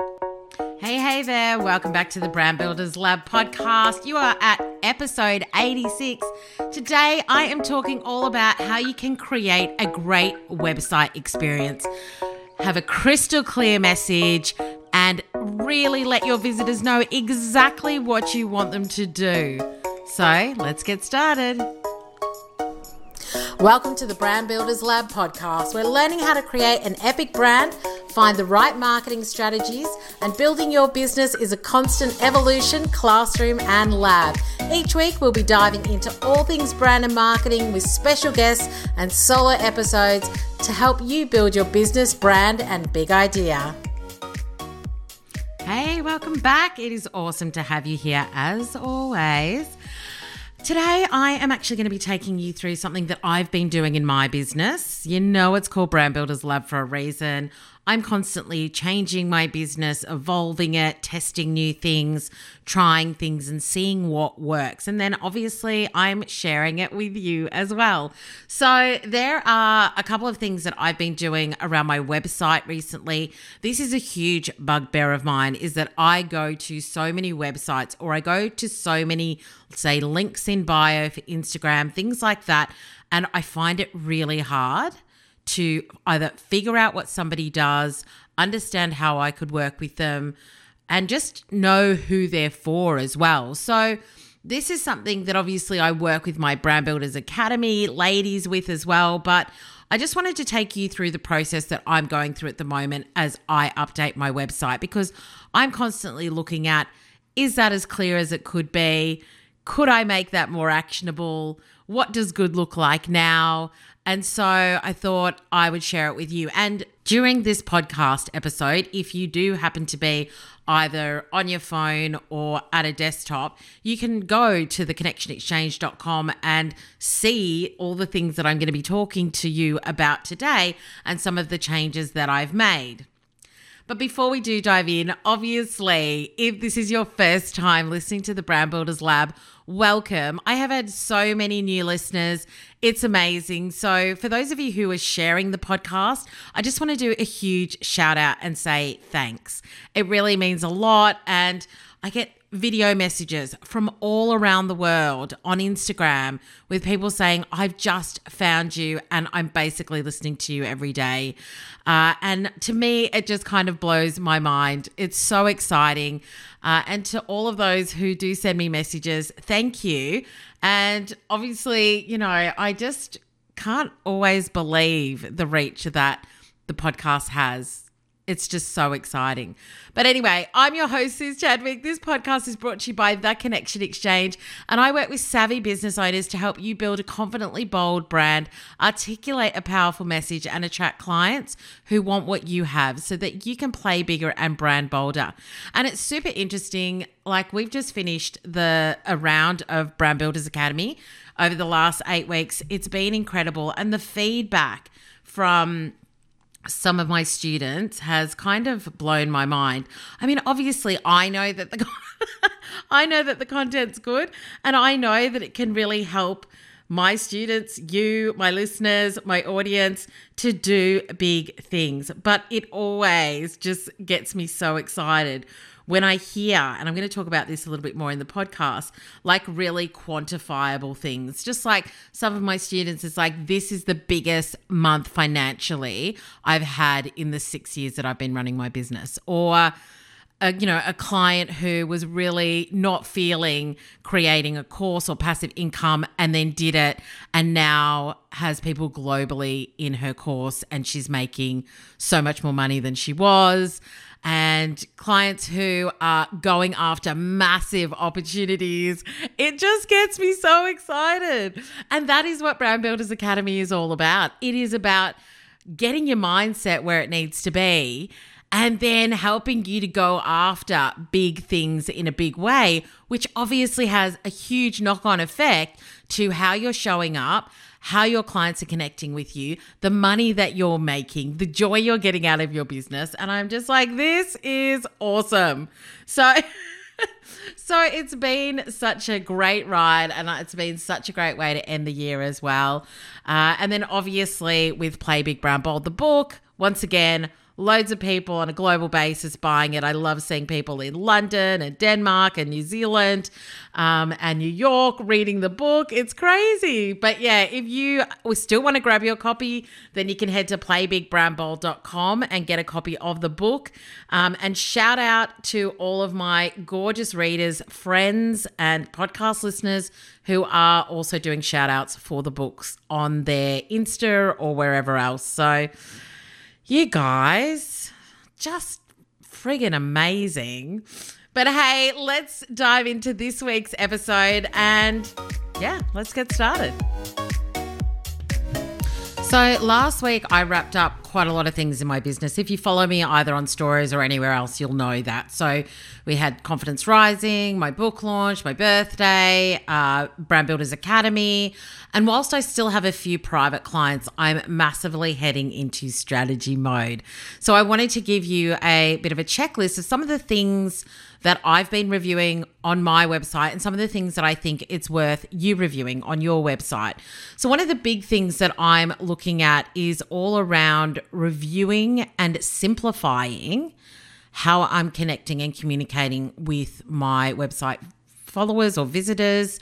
Hey, hey there. Welcome back to the Brand Builders Lab podcast. You are at episode 86. Today, I am talking all about how you can create a great website experience, have a crystal clear message, and really let your visitors know exactly what you want them to do. So, let's get started. Welcome to the Brand Builders Lab podcast. We're learning how to create an epic brand, find the right marketing strategies, and building your business is a constant evolution, classroom, and lab. Each week, we'll be diving into all things brand and marketing with special guests and solo episodes to help you build your business, brand, and big idea. Hey, welcome back. It is awesome to have you here as always. Today, I am actually going to be taking you through something that I've been doing in my business. You know, it's called Brand Builders Lab for a reason. I'm constantly changing my business, evolving it, testing new things, trying things, and seeing what works. And then obviously, I'm sharing it with you as well. So, there are a couple of things that I've been doing around my website recently. This is a huge bugbear of mine is that I go to so many websites or I go to so many, say, links in bio for Instagram, things like that. And I find it really hard to either figure out what somebody does, understand how I could work with them, and just know who they're for as well. So, this is something that obviously I work with my Brand Builders Academy ladies with as well, but I just wanted to take you through the process that I'm going through at the moment as I update my website because I'm constantly looking at is that as clear as it could be? Could I make that more actionable? What does good look like now? And so I thought I would share it with you. And during this podcast episode, if you do happen to be either on your phone or at a desktop, you can go to theconnectionexchange.com and see all the things that I'm going to be talking to you about today and some of the changes that I've made. But before we do dive in, obviously, if this is your first time listening to the Brand Builders Lab, welcome. I have had so many new listeners. It's amazing. So, for those of you who are sharing the podcast, I just want to do a huge shout out and say thanks. It really means a lot. And I get video messages from all around the world on Instagram with people saying, I've just found you and I'm basically listening to you every day. Uh, and to me, it just kind of blows my mind. It's so exciting. Uh, and to all of those who do send me messages, thank you. And obviously, you know, I just can't always believe the reach that the podcast has it's just so exciting. But anyway, I'm your host, Suze Chadwick. This podcast is brought to you by The Connection Exchange, and I work with savvy business owners to help you build a confidently bold brand, articulate a powerful message, and attract clients who want what you have so that you can play bigger and brand bolder. And it's super interesting. Like, we've just finished the a round of Brand Builders Academy over the last eight weeks. It's been incredible. And the feedback from some of my students has kind of blown my mind. I mean, obviously, I know that the I know that the content's good, and I know that it can really help my students, you, my listeners, my audience to do big things. But it always just gets me so excited when I hear, and I'm going to talk about this a little bit more in the podcast, like really quantifiable things. Just like some of my students, it's like, this is the biggest month financially I've had in the six years that I've been running my business. Or, a, you know, a client who was really not feeling creating a course or passive income and then did it and now has people globally in her course and she's making so much more money than she was and clients who are going after massive opportunities. It just gets me so excited. And that is what Brand Builders Academy is all about. It is about getting your mindset where it needs to be and then helping you to go after big things in a big way, which obviously has a huge knock on effect to how you're showing up, how your clients are connecting with you, the money that you're making, the joy you're getting out of your business. And I'm just like, this is awesome. So, so it's been such a great ride and it's been such a great way to end the year as well. Uh, and then obviously with Play Big Brand Bold, the book, once again, loads of people on a global basis buying it. I love seeing people in London and Denmark and New Zealand um, and New York reading the book. It's crazy. But yeah, if you still want to grab your copy, then you can head to playbigbrandbold.com and get a copy of the book. Um, and shout out to all of my gorgeous readers, friends, and podcast listeners who are also doing shout outs for the books on their Insta or wherever else. So, you guys, just friggin' amazing. But hey, let's dive into this week's episode and yeah, let's get started. So, last week I wrapped up quite a lot of things in my business. If you follow me either on stories or anywhere else, you'll know that. So, we had Confidence Rising, my book launch, my birthday, uh, Brand Builders Academy. And whilst I still have a few private clients, I'm massively heading into strategy mode. So, I wanted to give you a bit of a checklist of some of the things that I've been reviewing on my website and some of the things that I think it's worth you reviewing on your website. So, one of the big things that I'm looking at is all around reviewing and simplifying how I'm connecting and communicating with my website followers or visitors.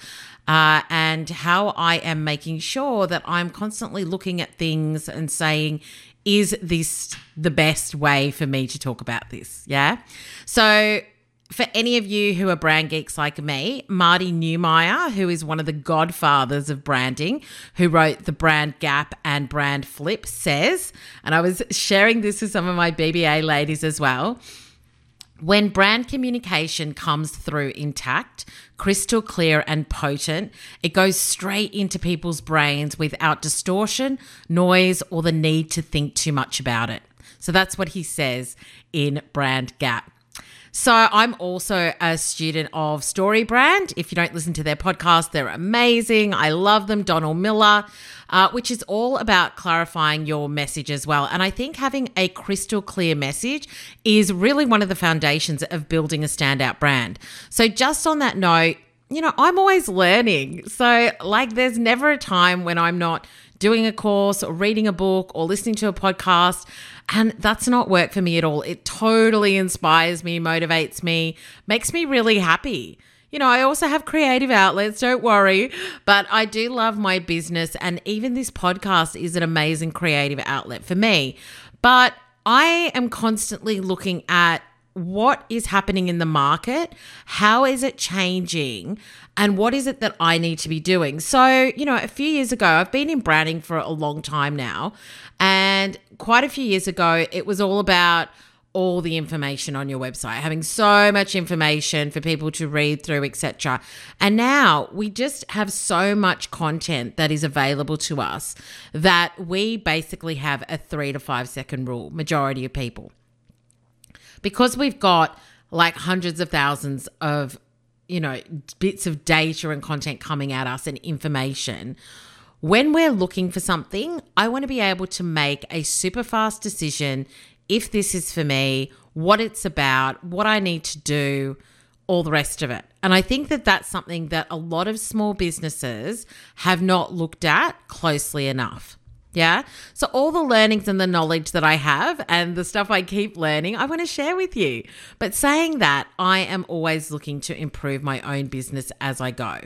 Uh, and how I am making sure that I'm constantly looking at things and saying, is this the best way for me to talk about this? Yeah. So for any of you who are brand geeks like me, Marty Neumeier, who is one of the godfathers of branding, who wrote The Brand Gap and Brand Flip, says, and I was sharing this with some of my BBA ladies as well. When brand communication comes through intact, crystal clear, and potent, it goes straight into people's brains without distortion, noise, or the need to think too much about it. So that's what he says in Brand Gap. So I'm also a student of StoryBrand. If you don't listen to their podcast, they're amazing. I love them. Donald Miller, uh, which is all about clarifying your message as well. And I think having a crystal clear message is really one of the foundations of building a standout brand. So just on that note, you know, I'm always learning. So, like, there's never a time when I'm not doing a course or reading a book or listening to a podcast. And that's not work for me at all. It totally inspires me, motivates me, makes me really happy. You know, I also have creative outlets, don't worry, but I do love my business. And even this podcast is an amazing creative outlet for me. But I am constantly looking at what is happening in the market? How is it changing? And what is it that I need to be doing? So, you know, a few years ago, I've been in branding for a long time now. And quite a few years ago, it was all about all the information on your website, having so much information for people to read through, etc. And now we just have so much content that is available to us that we basically have a three to five second rule, majority of people because we've got like hundreds of thousands of you know bits of data and content coming at us and information when we're looking for something i want to be able to make a super fast decision if this is for me what it's about what i need to do all the rest of it. And i think that that's something that a lot of small businesses have not looked at closely enough yeah. So, all the learnings and the knowledge that I have and the stuff I keep learning, I want to share with you. But saying that, I am always looking to improve my own business as I go.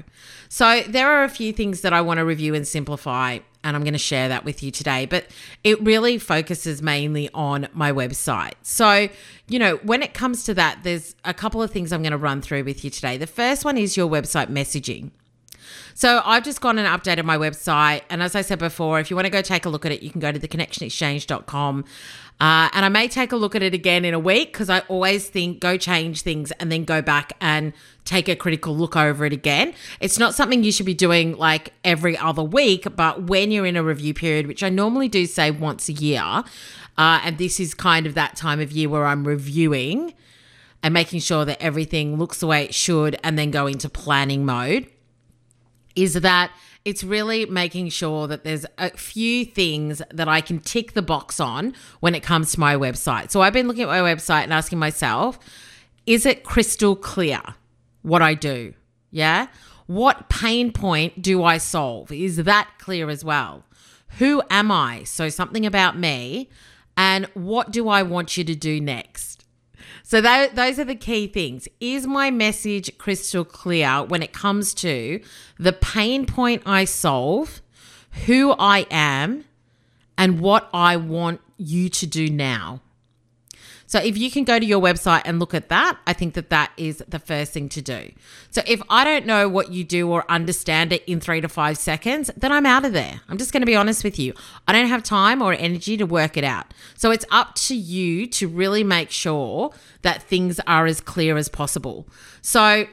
So, there are a few things that I want to review and simplify, and I'm going to share that with you today. But it really focuses mainly on my website. So, you know, when it comes to that, there's a couple of things I'm going to run through with you today. The first one is your website messaging. So I've just gone and updated my website. And as I said before, if you want to go take a look at it, you can go to theconnectionexchange.com. Uh, and I may take a look at it again in a week because I always think go change things and then go back and take a critical look over it again. It's not something you should be doing like every other week, but when you're in a review period, which I normally do say once a year, uh, and this is kind of that time of year where I'm reviewing and making sure that everything looks the way it should and then go into planning mode is that it's really making sure that there's a few things that I can tick the box on when it comes to my website. So I've been looking at my website and asking myself, is it crystal clear what I do? Yeah. What pain point do I solve? Is that clear as well? Who am I? So something about me. And what do I want you to do next? So that, those are the key things. Is my message crystal clear when it comes to the pain point I solve, who I am, and what I want you to do now? So if you can go to your website and look at that, I think that that is the first thing to do. So if I don't know what you do or understand it in three to five seconds, then I'm out of there. I'm just going to be honest with you. I don't have time or energy to work it out. So it's up to you to really make sure that things are as clear as possible. So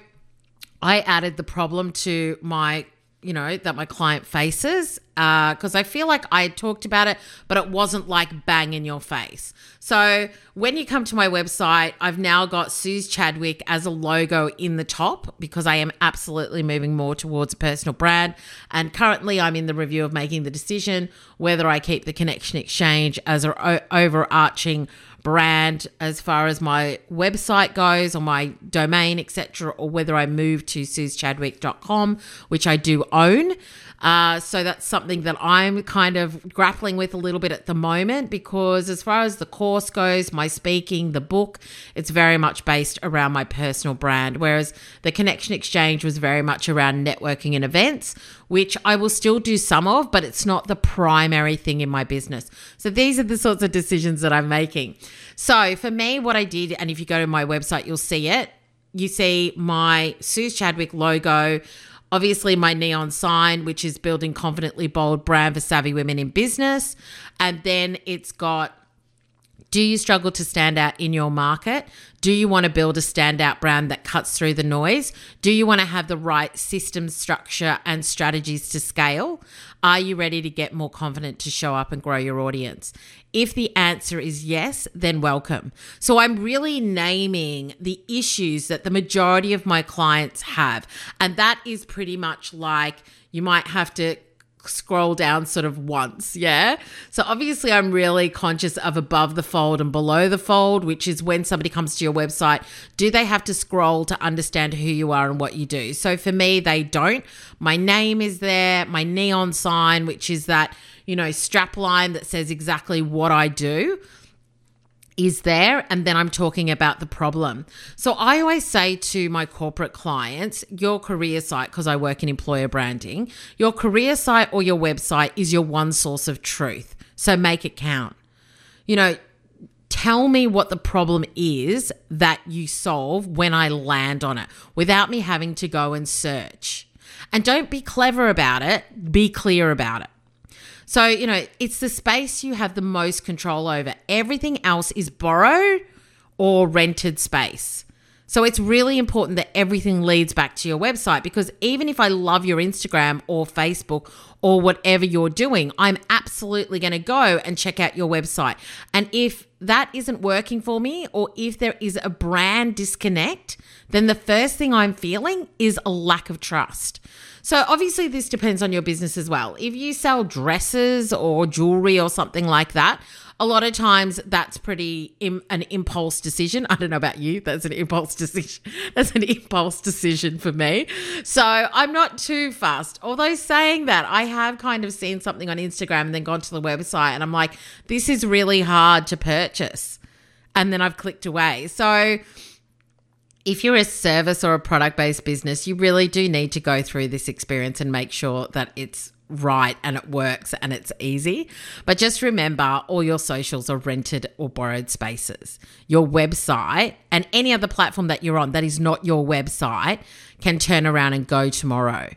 I added the problem to my you know, that my client faces because uh, I feel like I talked about it, but it wasn't like bang in your face. So when you come to my website, I've now got Suze Chadwick as a logo in the top because I am absolutely moving more towards a personal brand. And currently, I'm in the review of making the decision whether I keep the Connection Exchange as an overarching brand as far as my website goes or my domain, etc., or whether I move to suzechadwick.com, which I do own. Uh, so that's something that I'm kind of grappling with a little bit at the moment because, as far as the course goes, my speaking, the book, it's very much based around my personal brand. Whereas the Connection Exchange was very much around networking and events, which I will still do some of, but it's not the primary thing in my business. So these are the sorts of decisions that I'm making. So for me, what I did, and if you go to my website, you'll see it. You see my Suze Chadwick logo. Obviously, my neon sign, which is building confidently bold brand for savvy women in business. And then it's got do you struggle to stand out in your market? Do you want to build a standout brand that cuts through the noise? Do you want to have the right system structure and strategies to scale? Are you ready to get more confident to show up and grow your audience? If the answer is yes, then welcome. So I'm really naming the issues that the majority of my clients have. And that is pretty much like you might have to scroll down sort of once, yeah? So obviously I'm really conscious of above the fold and below the fold, which is when somebody comes to your website, do they have to scroll to understand who you are and what you do? So for me, they don't. My name is there, my neon sign, which is that, you know, strap line that says exactly what I do is there and then I'm talking about the problem. So I always say to my corporate clients, your career site because I work in employer branding, your career site or your website is your one source of truth. So make it count. You know, tell me what the problem is that you solve when I land on it without me having to go and search. And don't be clever about it, be clear about it. So, you know, it's the space you have the most control over. Everything else is borrowed or rented space. So it's really important that everything leads back to your website because even if I love your Instagram or Facebook or whatever you're doing, I'm absolutely going to go and check out your website. And if that isn't working for me or if there is a brand disconnect, then the first thing I'm feeling is a lack of trust. So obviously this depends on your business as well. If you sell dresses or jewelry or something like that, a lot of times that's pretty Im- an impulse decision. I don't know about you, that's an impulse decision. That's an impulse decision for me. So I'm not too fast. Although saying that, I have kind of seen something on Instagram and then gone to the website and I'm like, this is really hard to purchase. And then I've clicked away. So if you're a service or a product based business, you really do need to go through this experience and make sure that it's right and it works and it's easy. But just remember all your socials are rented or borrowed spaces. Your website and any other platform that you're on that is not your website can turn around and go tomorrow.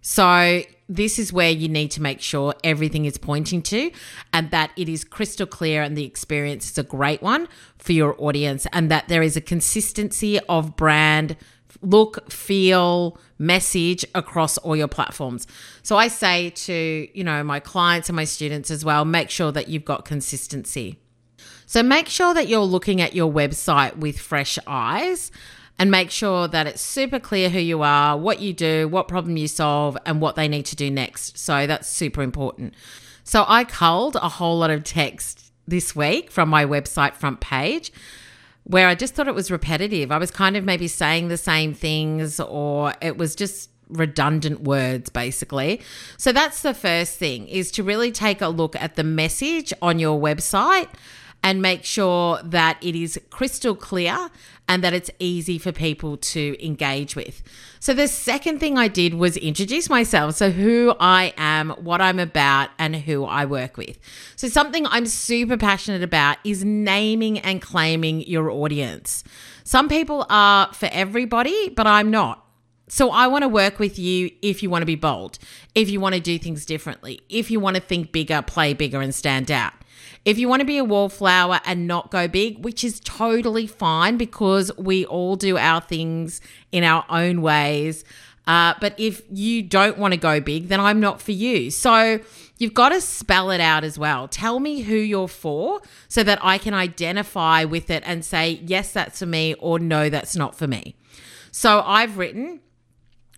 So this is where you need to make sure everything is pointing to and that it is crystal clear and the experience is a great one for your audience and that there is a consistency of brand look feel message across all your platforms so i say to you know my clients and my students as well make sure that you've got consistency so make sure that you're looking at your website with fresh eyes and make sure that it's super clear who you are, what you do, what problem you solve, and what they need to do next. So that's super important. So I culled a whole lot of text this week from my website front page where I just thought it was repetitive. I was kind of maybe saying the same things or it was just redundant words basically. So that's the first thing is to really take a look at the message on your website and make sure that it is crystal clear and that it's easy for people to engage with. So, the second thing I did was introduce myself. So, who I am, what I'm about, and who I work with. So, something I'm super passionate about is naming and claiming your audience. Some people are for everybody, but I'm not. So I want to work with you if you want to be bold, if you want to do things differently, if you want to think bigger, play bigger, and stand out. If you want to be a wallflower and not go big, which is totally fine because we all do our things in our own ways. Uh, but if you don't want to go big, then I'm not for you. So you've got to spell it out as well. Tell me who you're for so that I can identify with it and say, yes, that's for me, or no, that's not for me. So I've written,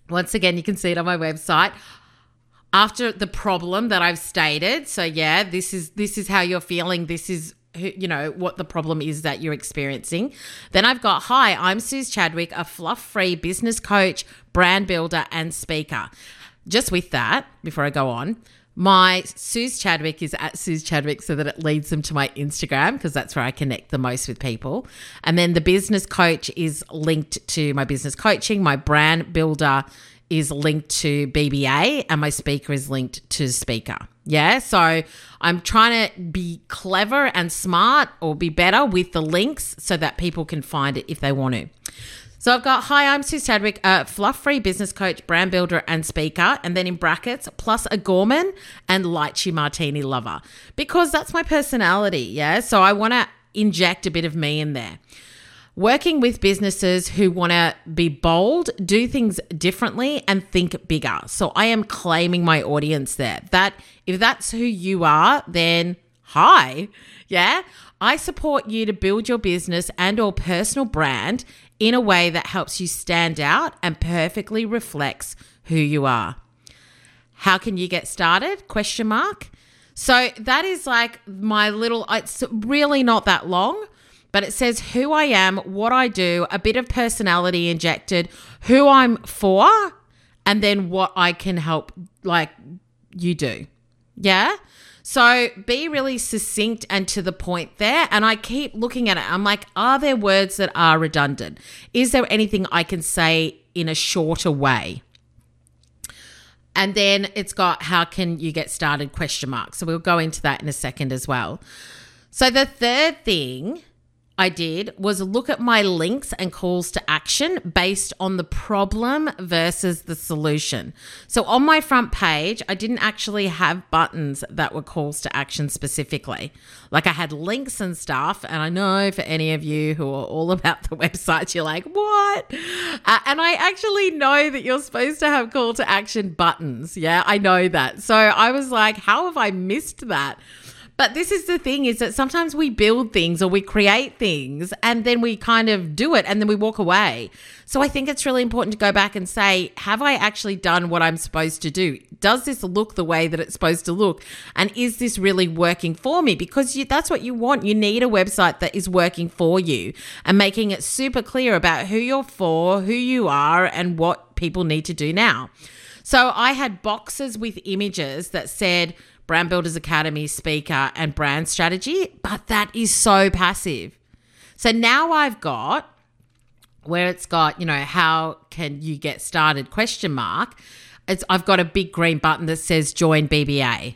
once again, you can see it on my website after the problem that I've stated. So yeah, this is this is how you're feeling. This is you know what the problem is that you're experiencing. Then I've got hi, I'm Suze Chadwick, a fluff-free business coach, brand builder and speaker. Just with that, before I go on, my Suze Chadwick is at Suze Chadwick so that it leads them to my Instagram because that's where I connect the most with people. And then the business coach is linked to my business coaching, my brand builder is linked to BBA and my speaker is linked to speaker. Yeah. So I'm trying to be clever and smart or be better with the links so that people can find it if they want to. So I've got, hi, I'm Suze Chadwick, a fluff free business coach, brand builder, and speaker. And then in brackets, plus a Gorman and lychee martini lover because that's my personality. Yeah. So I want to inject a bit of me in there working with businesses who want to be bold, do things differently, and think bigger. So I am claiming my audience there. That if that's who you are, then hi. Yeah. I support you to build your business and or personal brand in a way that helps you stand out and perfectly reflects who you are. How can you get started? Question mark. So that is like my little it's really not that long but it says who I am, what I do, a bit of personality injected, who I'm for, and then what I can help like you do. Yeah? So be really succinct and to the point there. And I keep looking at it. I'm like, are there words that are redundant? Is there anything I can say in a shorter way? And then it's got how can you get started question mark. So we'll go into that in a second as well. So the third thing I did was look at my links and calls to action based on the problem versus the solution. So on my front page, I didn't actually have buttons that were calls to action specifically. Like I had links and stuff. And I know for any of you who are all about the websites, you're like, what? Uh, and I actually know that you're supposed to have call to action buttons. Yeah, I know that. So I was like, how have I missed that? But this is the thing is that sometimes we build things or we create things and then we kind of do it and then we walk away. So I think it's really important to go back and say, have I actually done what I'm supposed to do? Does this look the way that it's supposed to look? And is this really working for me? Because you, that's what you want. You need a website that is working for you and making it super clear about who you're for, who you are, and what people need to do now. So I had boxes with images that said, Brand Builders Academy speaker and brand strategy, but that is so passive. So now I've got where it's got, you know, how can you get started question mark. It's I've got a big green button that says join BBA.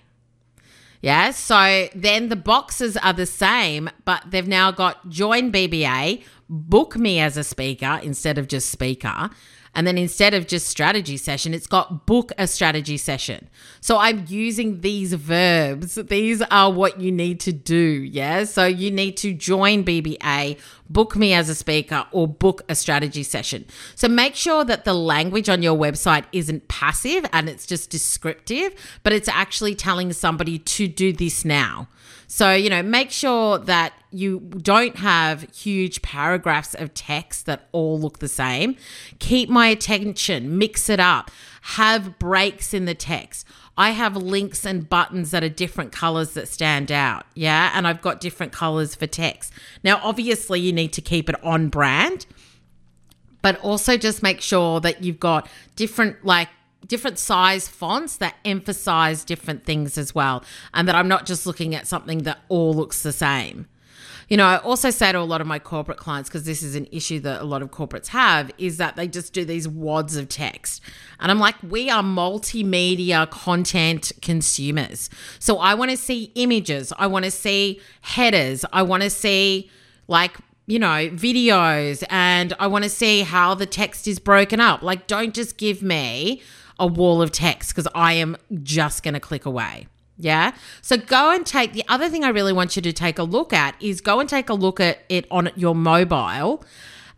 Yeah, so then the boxes are the same, but they've now got join BBA, book me as a speaker instead of just speaker. And then instead of just strategy session, it's got book a strategy session. So I'm using these verbs. These are what you need to do. Yeah. So you need to join BBA, book me as a speaker, or book a strategy session. So make sure that the language on your website isn't passive and it's just descriptive, but it's actually telling somebody to do this now. So, you know, make sure that you don't have huge paragraphs of text that all look the same. Keep my attention, mix it up, have breaks in the text. I have links and buttons that are different colors that stand out. Yeah. And I've got different colors for text. Now, obviously, you need to keep it on brand but also just make sure that you've got different like different size fonts that emphasize different things as well and that I'm not just looking at something that all looks the same. You know, I also say to a lot of my corporate clients, because this is an issue that a lot of corporates have, is that they just do these wads of text. And I'm like, we are multimedia content consumers. So I want to see images, I want to see headers, I want to see like you know, videos and I want to see how the text is broken up. Like, don't just give me a wall of text because I am just going to click away. Yeah. So go and take the other thing I really want you to take a look at is go and take a look at it on your mobile.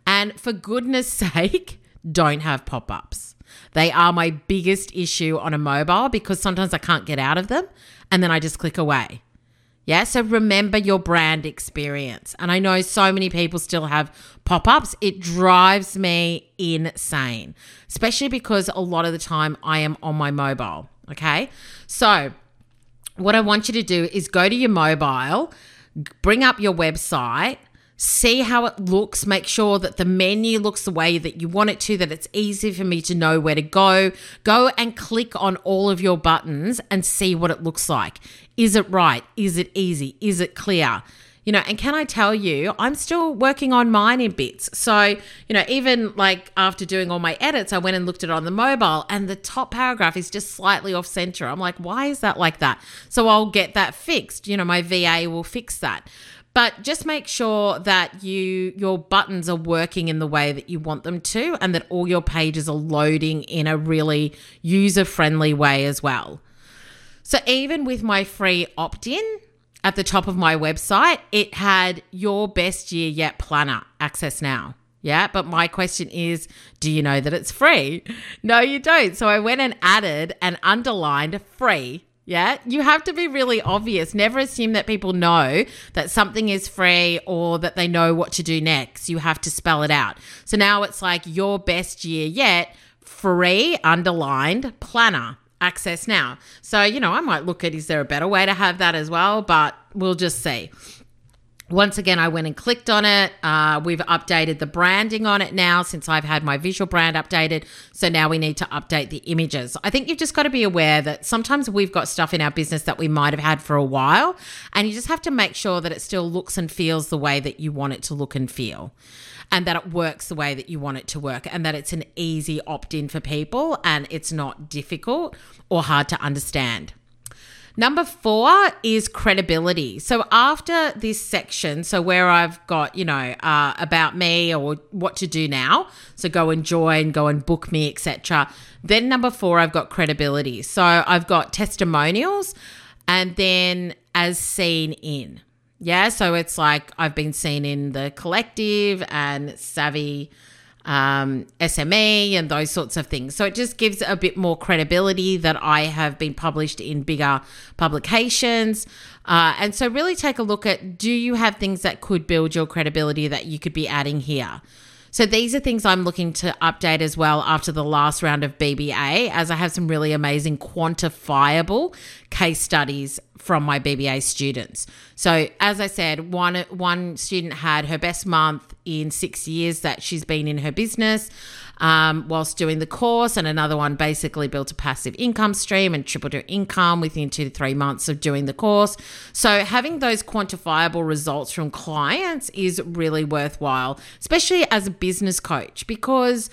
And for goodness sake, don't have pop ups. They are my biggest issue on a mobile because sometimes I can't get out of them and then I just click away. Yeah. So remember your brand experience. And I know so many people still have pop ups. It drives me insane, especially because a lot of the time I am on my mobile. Okay. So, what I want you to do is go to your mobile, bring up your website, see how it looks, make sure that the menu looks the way that you want it to, that it's easy for me to know where to go. Go and click on all of your buttons and see what it looks like. Is it right? Is it easy? Is it clear? You know, and can I tell you, I'm still working on mine in bits. So, you know, even like after doing all my edits, I went and looked at it on the mobile and the top paragraph is just slightly off center. I'm like, why is that like that? So I'll get that fixed. You know, my VA will fix that but just make sure that you your buttons are working in the way that you want them to and that all your pages are loading in a really user friendly way as well so even with my free opt-in at the top of my website, it had your best year yet planner access now. Yeah, but my question is do you know that it's free? No, you don't. So I went and added and underlined free. Yeah, you have to be really obvious. Never assume that people know that something is free or that they know what to do next. You have to spell it out. So now it's like your best year yet, free underlined planner access now. So, you know, I might look at is there a better way to have that as well, but we'll just see. Once again, I went and clicked on it. Uh, we've updated the branding on it now since I've had my visual brand updated. So now we need to update the images. I think you've just got to be aware that sometimes we've got stuff in our business that we might have had for a while, and you just have to make sure that it still looks and feels the way that you want it to look and feel and that it works the way that you want it to work and that it's an easy opt in for people and it's not difficult or hard to understand. Number four is credibility. So after this section, so where I've got, you know, uh, about me or what to do now, so go and join, go and book me, etc. Then number four, I've got credibility. So I've got testimonials and then as seen in. Yeah, so it's like I've been seen in the collective and Savvy um, SME and those sorts of things. So it just gives a bit more credibility that I have been published in bigger publications. Uh, and so really take a look at do you have things that could build your credibility that you could be adding here? So these are things I'm looking to update as well after the last round of BBA, as I have some really amazing quantifiable case studies from my BBA students. So as I said, one one student had her best month in six years that she's been in her business um, whilst doing the course, and another one basically built a passive income stream and tripled her income within two to three months of doing the course. So, having those quantifiable results from clients is really worthwhile, especially as a business coach, because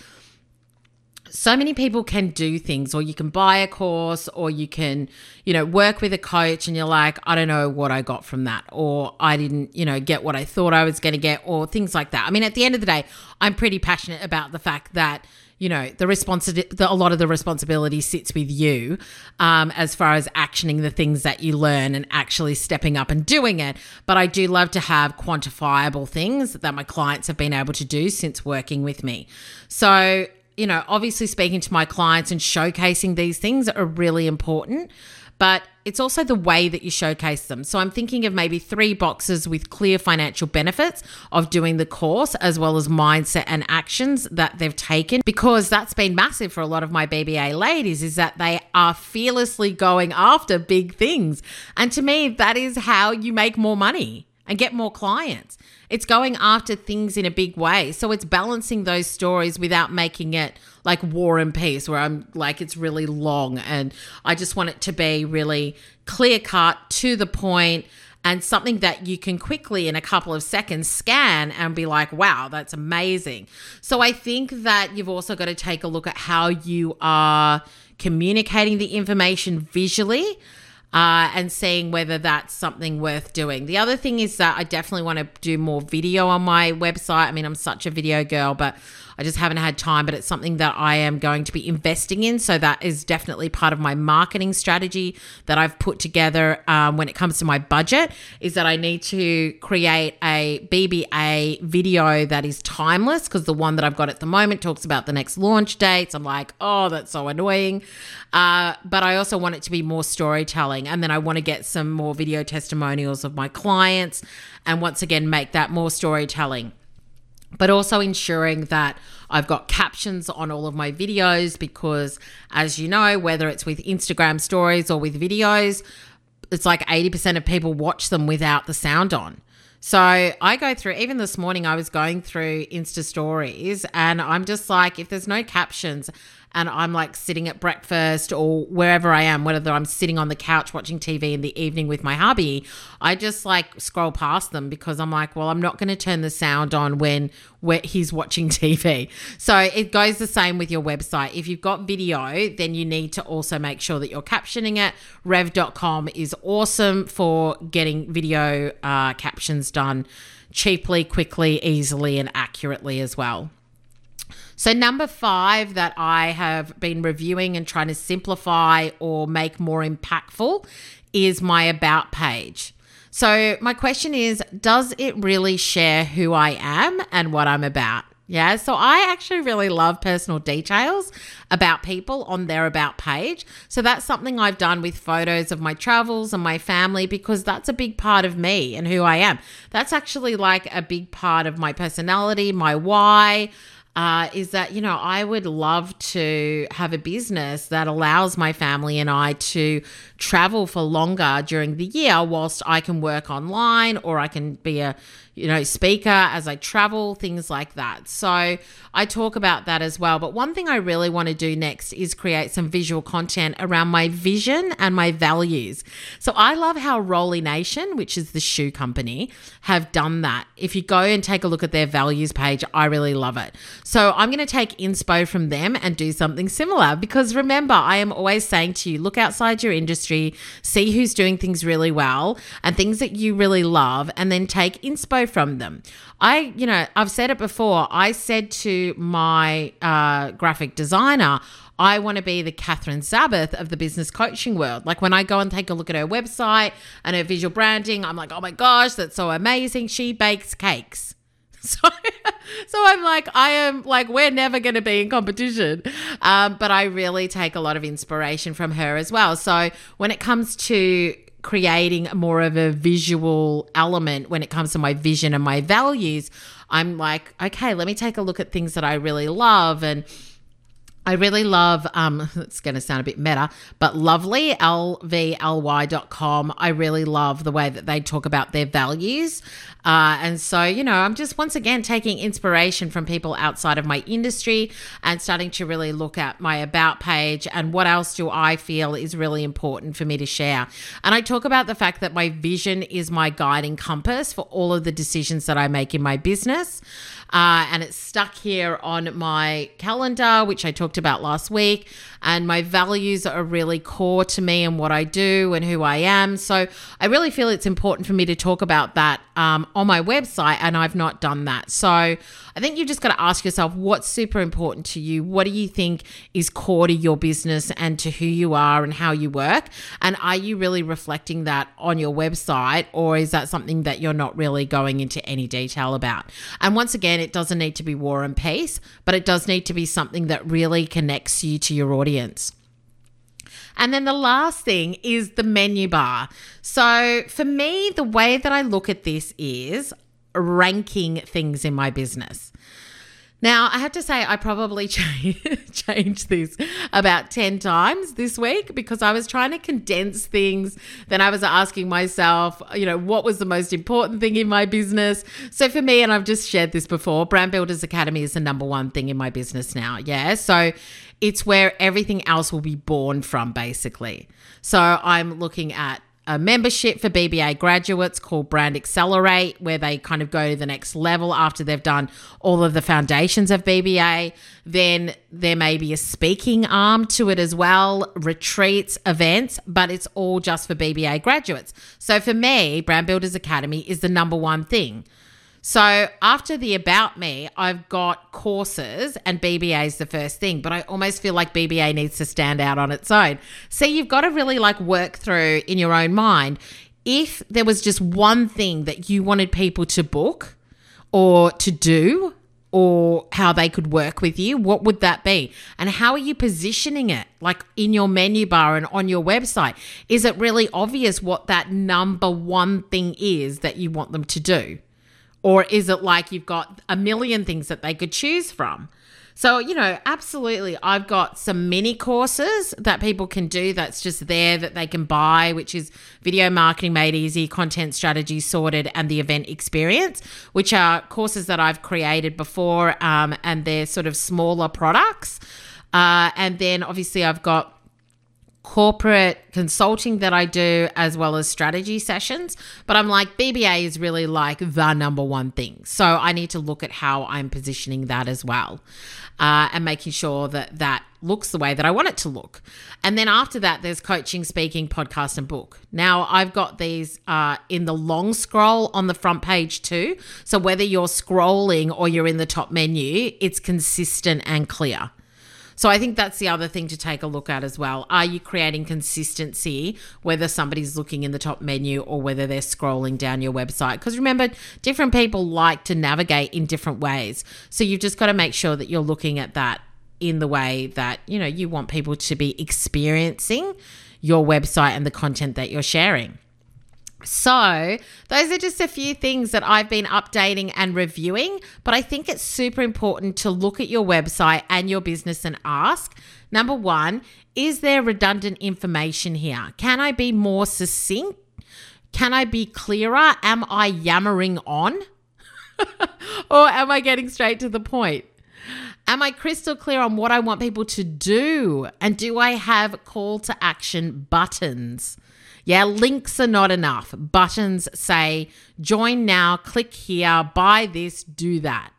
so many people can do things or you can buy a course or you can you know work with a coach and you're like i don't know what i got from that or i didn't you know get what i thought i was going to get or things like that. I mean at the end of the day i'm pretty passionate about the fact that you know the responsibility a lot of the responsibility sits with you um, as far as actioning the things that you learn and actually stepping up and doing it. But i do love to have quantifiable things that my clients have been able to do since working with me. So you know, obviously speaking to my clients and showcasing these things are really important, but it's also the way that you showcase them. So I'm thinking of maybe three boxes with clear financial benefits of doing the course, as well as mindset and actions that they've taken, because that's been massive for a lot of my BBA ladies, is that they are fearlessly going after big things. And to me, that is how you make more money and get more clients. It's going after things in a big way. So it's balancing those stories without making it like War and Peace, where I'm like, it's really long. And I just want it to be really clear cut, to the point, and something that you can quickly, in a couple of seconds, scan and be like, wow, that's amazing. So I think that you've also got to take a look at how you are communicating the information visually uh, and seeing whether that's something worth doing. The other thing is that I definitely want to do more video on my website. I mean, I'm such a video girl, but I just haven't had time, but it's something that I am going to be investing in. So that is definitely part of my marketing strategy that I've put together um, when it comes to my budget is that I need to create a BBA video that is timeless because the one that I've got at the moment talks about the next launch dates. I'm like, oh, that's so annoying. Uh, but I also want it to be more storytelling. And then I want to get some more video testimonials of my clients and once again make that more storytelling but also ensuring that I've got captions on all of my videos because, as you know, whether it's with Instagram stories or with videos, it's like 80% of people watch them without the sound on. So I go through, even this morning, I was going through Insta stories and I'm just like, if there's no captions and I'm like sitting at breakfast or wherever I am, whether I'm sitting on the couch watching TV in the evening with my hubby, I just like scroll past them because I'm like, well, I'm not going to turn the sound on when he's watching TV. So it goes the same with your website. If you've got video, then you need to also make sure that you're captioning it. Rev.com is awesome for getting video uh, captions done cheaply, quickly, easily, and accurately as well. So, number five that I have been reviewing and trying to simplify or make more impactful is my About page. So, my question is Does it really share who I am and what I'm about? Yeah, so I actually really love personal details about people on their About page. So that's something I've done with photos of my travels and my family because that's a big part of me and who I am. That's actually like a big part of my personality, my why, uh, is that, you know, I would love to have a business that allows my family and I to travel for longer during the year whilst I can work online or I can be a you know, speaker as I travel, things like that. So I talk about that as well. But one thing I really want to do next is create some visual content around my vision and my values. So I love how Rollie Nation, which is the shoe company, have done that. If you go and take a look at their values page, I really love it. So I'm going to take inspo from them and do something similar because remember, I am always saying to you, look outside your industry, see who's doing things really well and things that you really love, and then take inspo from them. I, you know, I've said it before. I said to my uh, graphic designer, I want to be the Katherine Sabbath of the business coaching world. Like when I go and take a look at her website and her visual branding, I'm like, oh my gosh, that's so amazing. She bakes cakes. So, so I'm like, I am like, we're never going to be in competition. Um, but I really take a lot of inspiration from her as well. So when it comes to creating more of a visual element when it comes to my vision and my values, I'm like, okay, let me take a look at things that I really love and I really love, um, it's going to sound a bit meta, but lovely, lvly.com. I really love the way that they talk about their values. Uh, and so, you know, I'm just once again taking inspiration from people outside of my industry and starting to really look at my about page and what else do I feel is really important for me to share. And I talk about the fact that my vision is my guiding compass for all of the decisions that I make in my business. Uh, and it's stuck here on my calendar, which I talked about last week. And my values are really core to me and what I do and who I am. So I really feel it's important for me to talk about that um, on my website, and I've not done that. So I think you've just got to ask yourself what's super important to you? What do you think is core to your business and to who you are and how you work? And are you really reflecting that on your website, or is that something that you're not really going into any detail about? And once again, it doesn't need to be war and peace, but it does need to be something that really connects you to your audience. And then the last thing is the menu bar. So for me, the way that I look at this is ranking things in my business. Now, I have to say, I probably changed this about 10 times this week because I was trying to condense things. Then I was asking myself, you know, what was the most important thing in my business? So for me, and I've just shared this before, Brand Builders Academy is the number one thing in my business now. Yeah. So it's where everything else will be born from, basically. So I'm looking at a membership for BBA graduates called Brand Accelerate, where they kind of go to the next level after they've done all of the foundations of BBA. Then there may be a speaking arm to it as well, retreats, events, but it's all just for BBA graduates. So for me, Brand Builders Academy is the number one thing. So after the About Me, I've got courses and BBA is the first thing, but I almost feel like BBA needs to stand out on its own. So you've got to really like work through in your own mind. If there was just one thing that you wanted people to book or to do, or how they could work with you, what would that be? And how are you positioning it, like in your menu bar and on your website? Is it really obvious what that number one thing is that you want them to do? Or is it like you've got a million things that they could choose from? So, you know, absolutely. I've got some mini courses that people can do that's just there that they can buy, which is video marketing made easy, content strategy sorted, and the event experience, which are courses that I've created before um, and they're sort of smaller products. Uh, and then obviously, I've got corporate consulting that I do as well as strategy sessions. But I'm like, BBA is really like the number one thing. So I need to look at how I'm positioning that as well uh, and making sure that that looks the way that I want it to look. And then after that, there's coaching, speaking, podcast, and book. Now, I've got these uh, in the long scroll on the front page too. So whether you're scrolling or you're in the top menu, it's consistent and clear. So I think that's the other thing to take a look at as well. Are you creating consistency whether somebody's looking in the top menu or whether they're scrolling down your website? Because remember, different people like to navigate in different ways. So you've just got to make sure that you're looking at that in the way that, you know, you want people to be experiencing your website and the content that you're sharing. So, those are just a few things that I've been updating and reviewing, but I think it's super important to look at your website and your business and ask number one, is there redundant information here? Can I be more succinct? Can I be clearer? Am I yammering on? or am I getting straight to the point? Am I crystal clear on what I want people to do? And do I have call to action buttons? Yeah, links are not enough. Buttons say join now, click here, buy this, do that.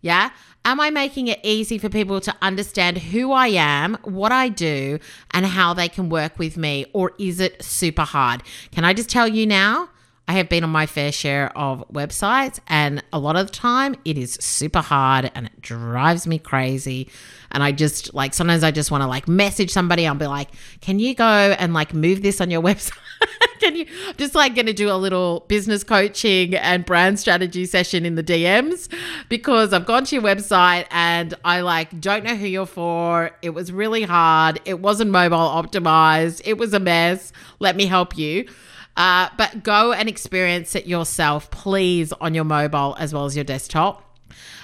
Yeah. Am I making it easy for people to understand who I am, what I do, and how they can work with me? Or is it super hard? Can I just tell you now? I have been on my fair share of websites, and a lot of the time it is super hard and it drives me crazy. And I just like sometimes I just want to like message somebody. I'll be like, "Can you go and like move this on your website?" Can you just like going to do a little business coaching and brand strategy session in the DMs because I've gone to your website and I like don't know who you're for. It was really hard. It wasn't mobile optimized. It was a mess. Let me help you. Uh, but go and experience it yourself, please, on your mobile as well as your desktop.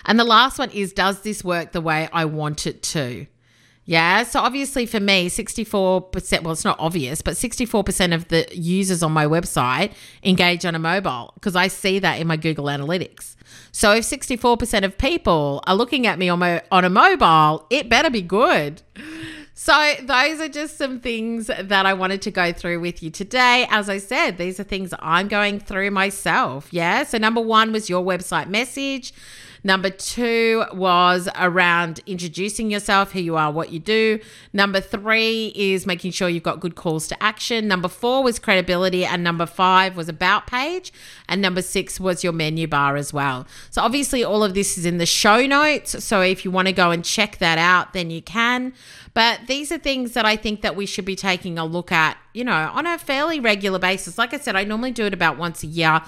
And the last one is Does this work the way I want it to? Yeah. So obviously for me, 64%, well, it's not obvious, but 64% of the users on my website engage on a mobile because I see that in my Google Analytics. So if 64% of people are looking at me on, my, on a mobile, it better be good. So, those are just some things that I wanted to go through with you today. As I said, these are things I'm going through myself. Yeah. So, number one was your website message. Number two was around introducing yourself, who you are, what you do. Number three is making sure you've got good calls to action. Number four was credibility. And number five was about page. And number six was your menu bar as well. So, obviously, all of this is in the show notes. So, if you want to go and check that out, then you can. But these are things that I think that we should be taking a look at, you know, on a fairly regular basis. Like I said, I normally do it about once a year.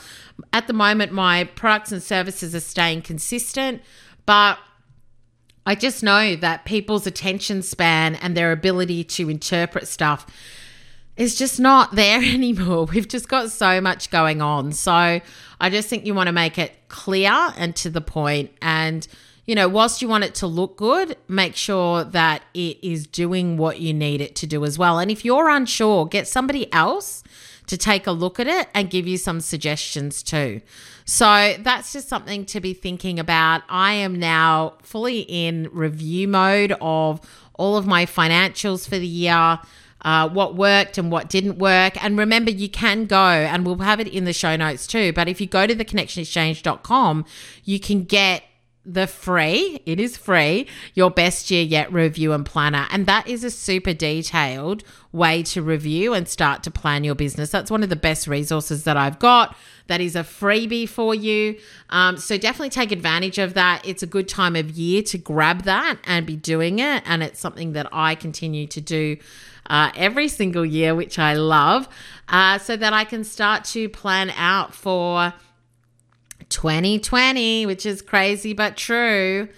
At the moment, my products and services are staying consistent, but I just know that people's attention span and their ability to interpret stuff is just not there anymore. We've just got so much going on. So I just think you want to make it clear and to the point and you know, whilst you want it to look good, make sure that it is doing what you need it to do as well. And if you're unsure, get somebody else to take a look at it and give you some suggestions too. So that's just something to be thinking about. I am now fully in review mode of all of my financials for the year. Uh, what worked and what didn't work. And remember, you can go, and we'll have it in the show notes too. But if you go to theconnectionexchange.com, you can get the free, it is free, your best year yet review and planner. And that is a super detailed way to review and start to plan your business. That's one of the best resources that I've got. That is a freebie for you. Um, so definitely take advantage of that. It's a good time of year to grab that and be doing it. And it's something that I continue to do. Uh, every single year, which I love, uh, so that I can start to plan out for 2020, which is crazy but true.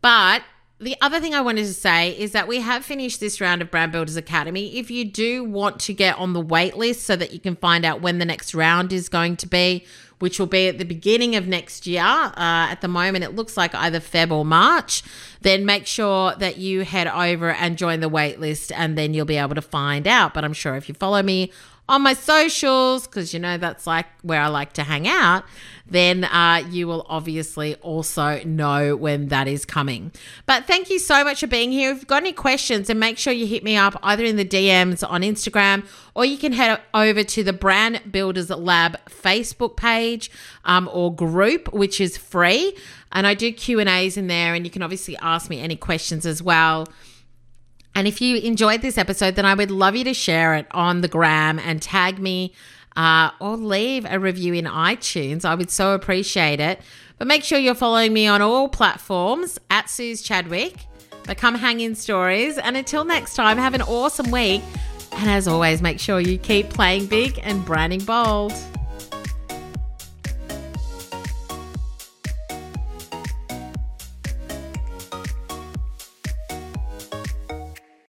But the other thing I wanted to say is that we have finished this round of Brand Builders Academy. If you do want to get on the wait list so that you can find out when the next round is going to be, which will be at the beginning of next year, uh, at the moment it looks like either Feb or March, then make sure that you head over and join the wait list and then you'll be able to find out. But I'm sure if you follow me on my socials, because you know that's like where I like to hang out, then uh, you will obviously also know when that is coming. But thank you so much for being here. If you've got any questions, then make sure you hit me up either in the DMs on Instagram or you can head over to the Brand Builders Lab Facebook page um, or group, which is free. And I do Q and A's in there, and you can obviously ask me any questions as well. And if you enjoyed this episode, then I would love you to share it on the gram and tag me uh, or leave a review in iTunes. I would so appreciate it. But make sure you're following me on all platforms at Suze Chadwick. But come hang in stories. And until next time, have an awesome week. And as always, make sure you keep playing big and branding bold.